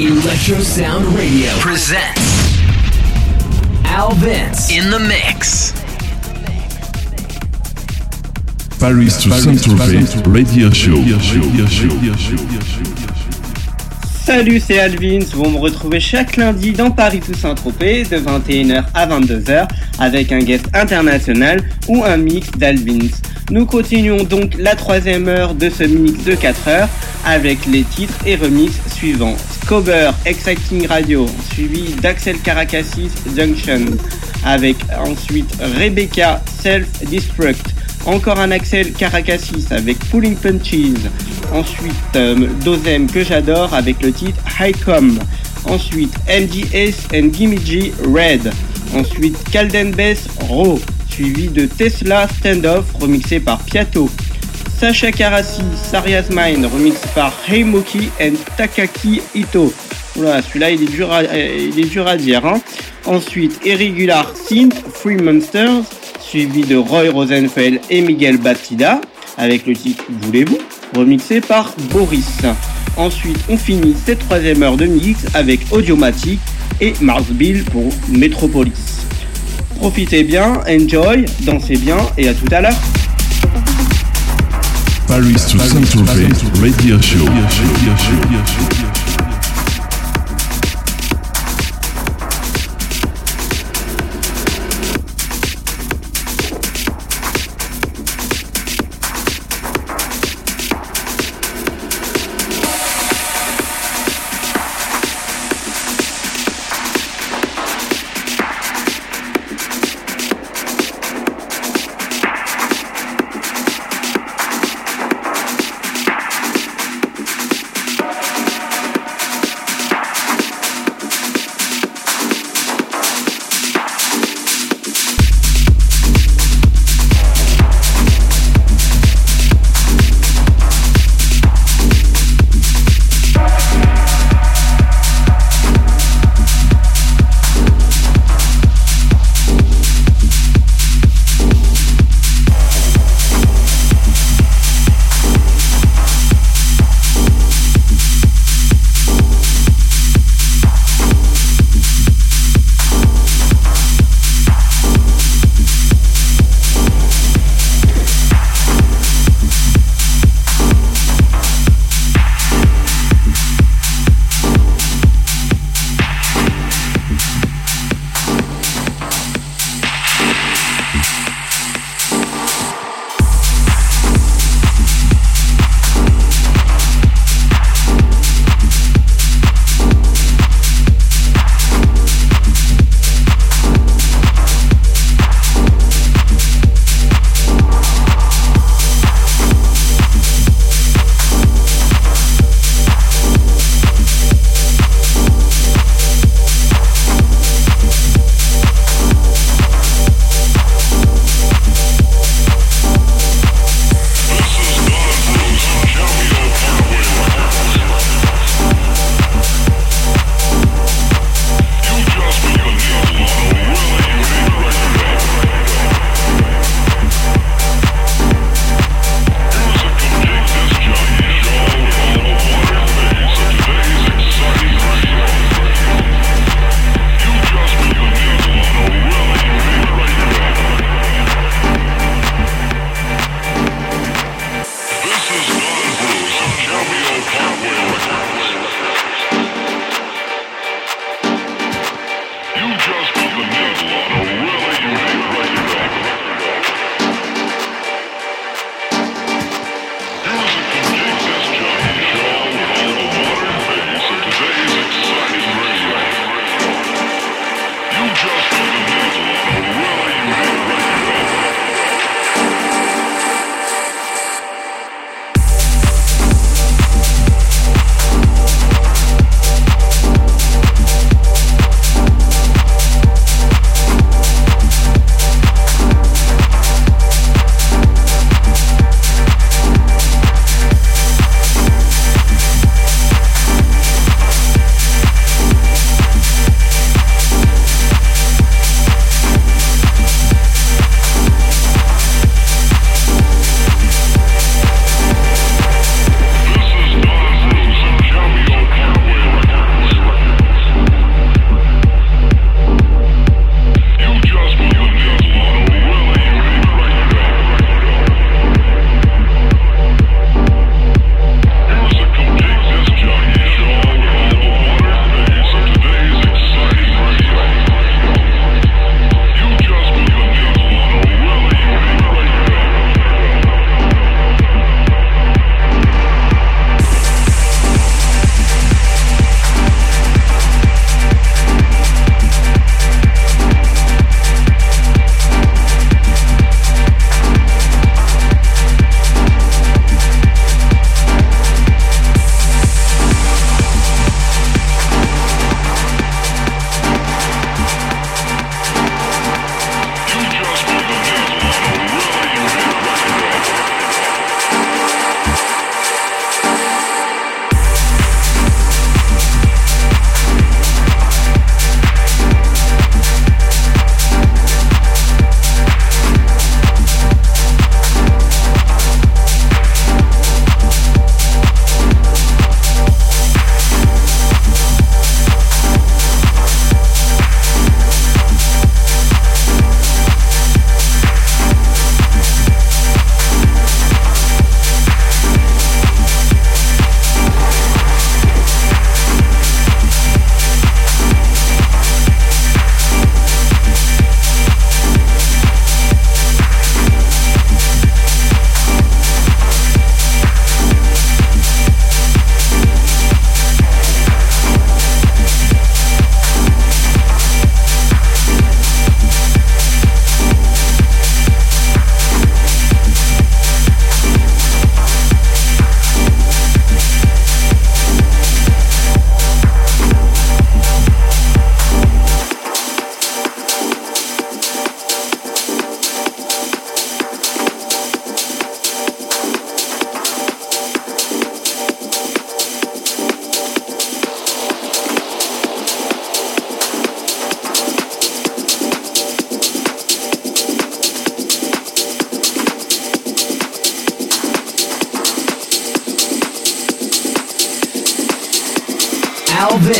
Electro Sound Radio presents Al Vince in the mix. Paris to Saint-Tropez Radio Show. Salut, c'est Alvins. Vous me retrouvez chaque lundi dans Paris to Saint-Tropez de 21h à 22h avec un guest international ou un mix d'Alvins. Nous continuons donc la troisième heure de ce mix de 4 heures avec les titres et remix suivants. Scober, Exciting Radio, suivi d'Axel Caracassis Junction, avec ensuite Rebecca Self Destruct, encore un Axel Caracassis avec Pulling Punches, ensuite euh, Dozem que j'adore avec le titre Highcom, ensuite MGS and Gimme G Red, ensuite Calden Bess Raw, suivi de Tesla Standoff remixé par Piato. Sacha Karasi, Sarias Mine, remix par Heimoki and Takaki Ito. Voilà, celui-là il est dur à, il est dire. Hein. Ensuite, Irregular Synth, Free Monsters, suivi de Roy Rosenfeld et Miguel Batida, avec le titre Voulez-vous, remixé par Boris. Ensuite, on finit cette troisième heure de mix avec Audiomatic et Mars Bill pour Metropolis. Profitez bien, enjoy, dansez bien et à tout à l'heure. Paris to Saint-Tropez Radio Show.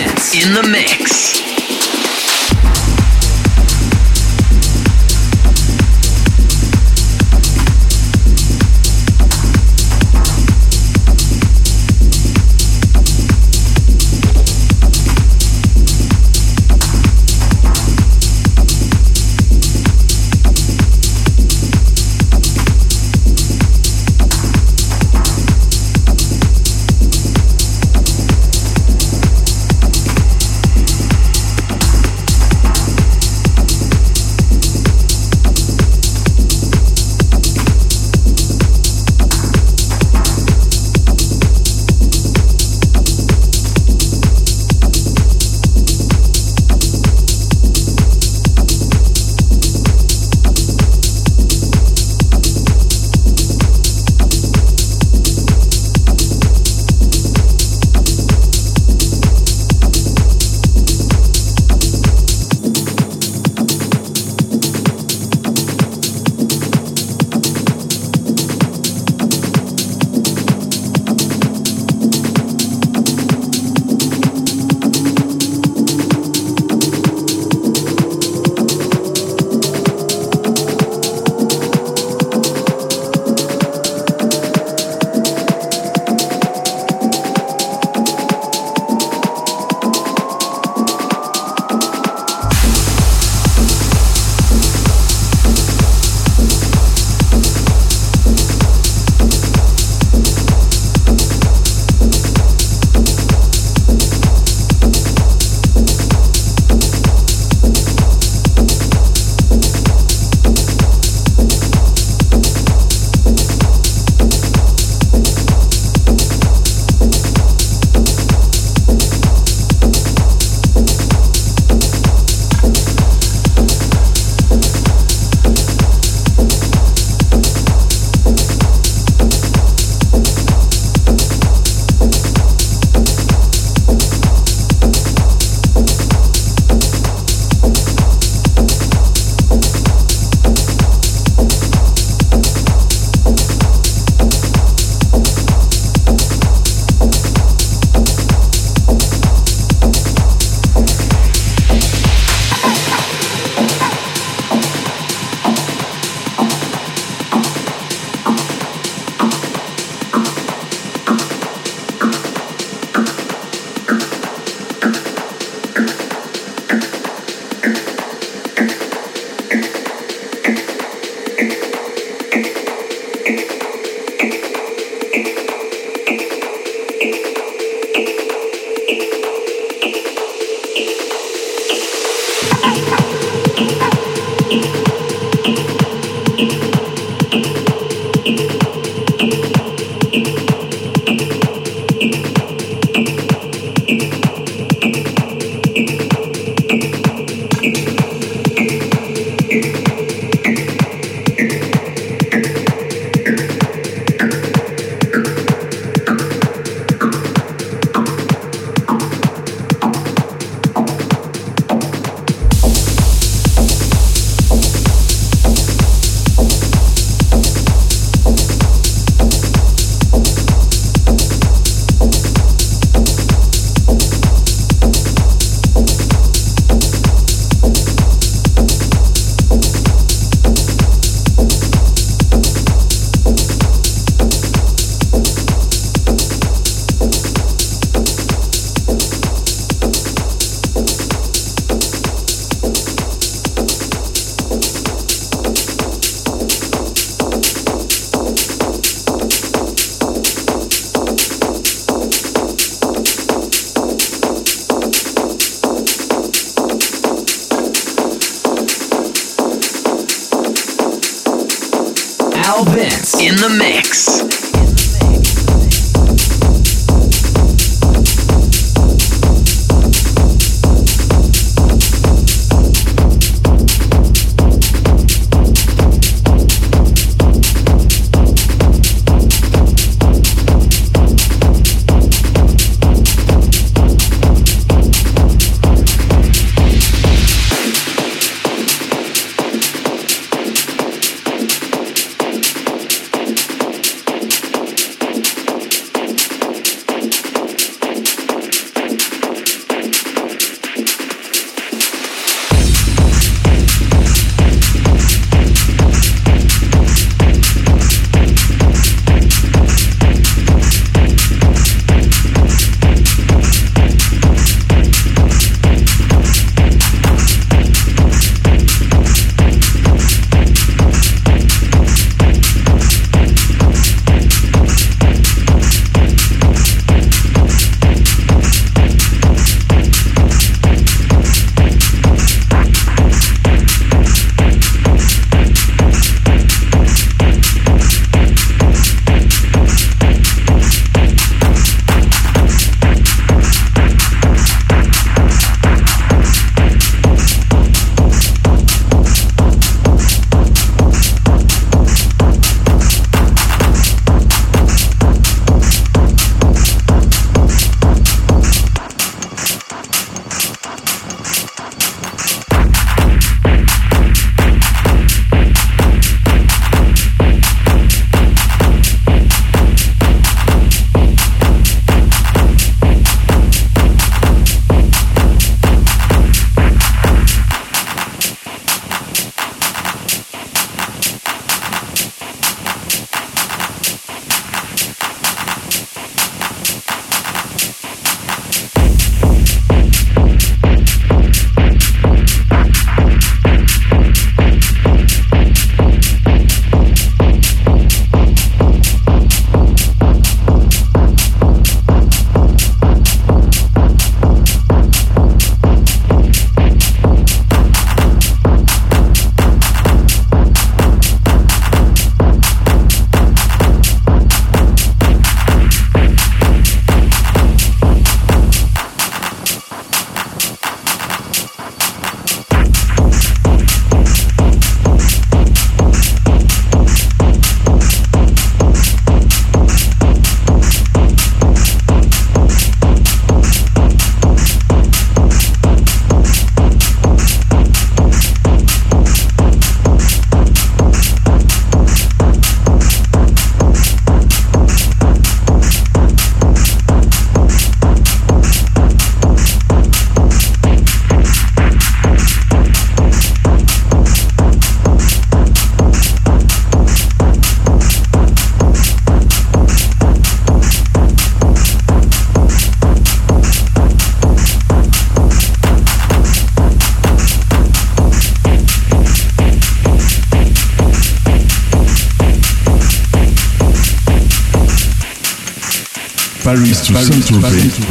In the mix.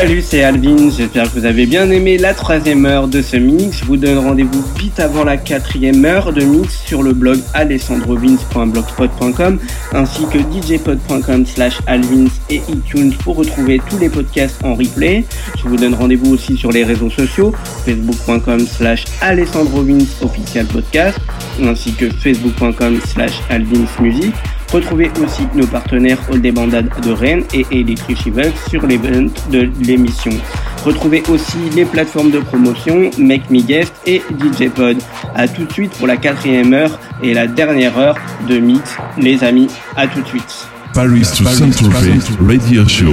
Salut, c'est Alvin. J'espère que vous avez bien aimé la troisième heure de ce mix. Je vous donne rendez-vous vite avant la quatrième heure de mix sur le blog alessandrovins.blogspot.com ainsi que djpod.com slash alvins et iTunes pour retrouver tous les podcasts en replay. Je vous donne rendez-vous aussi sur les réseaux sociaux facebook.com slash alessandrovins official podcast ainsi que facebook.com slash alvinsmusic. Retrouvez aussi nos partenaires All des Bandades de Rennes et Electric sur l'event de l'émission. Retrouvez aussi les plateformes de promotion Make Me Guest et DJ Pod. A tout de suite pour la quatrième heure et la dernière heure de mix, les amis. À tout de suite. Paris to Saint-Tropez Radio Show.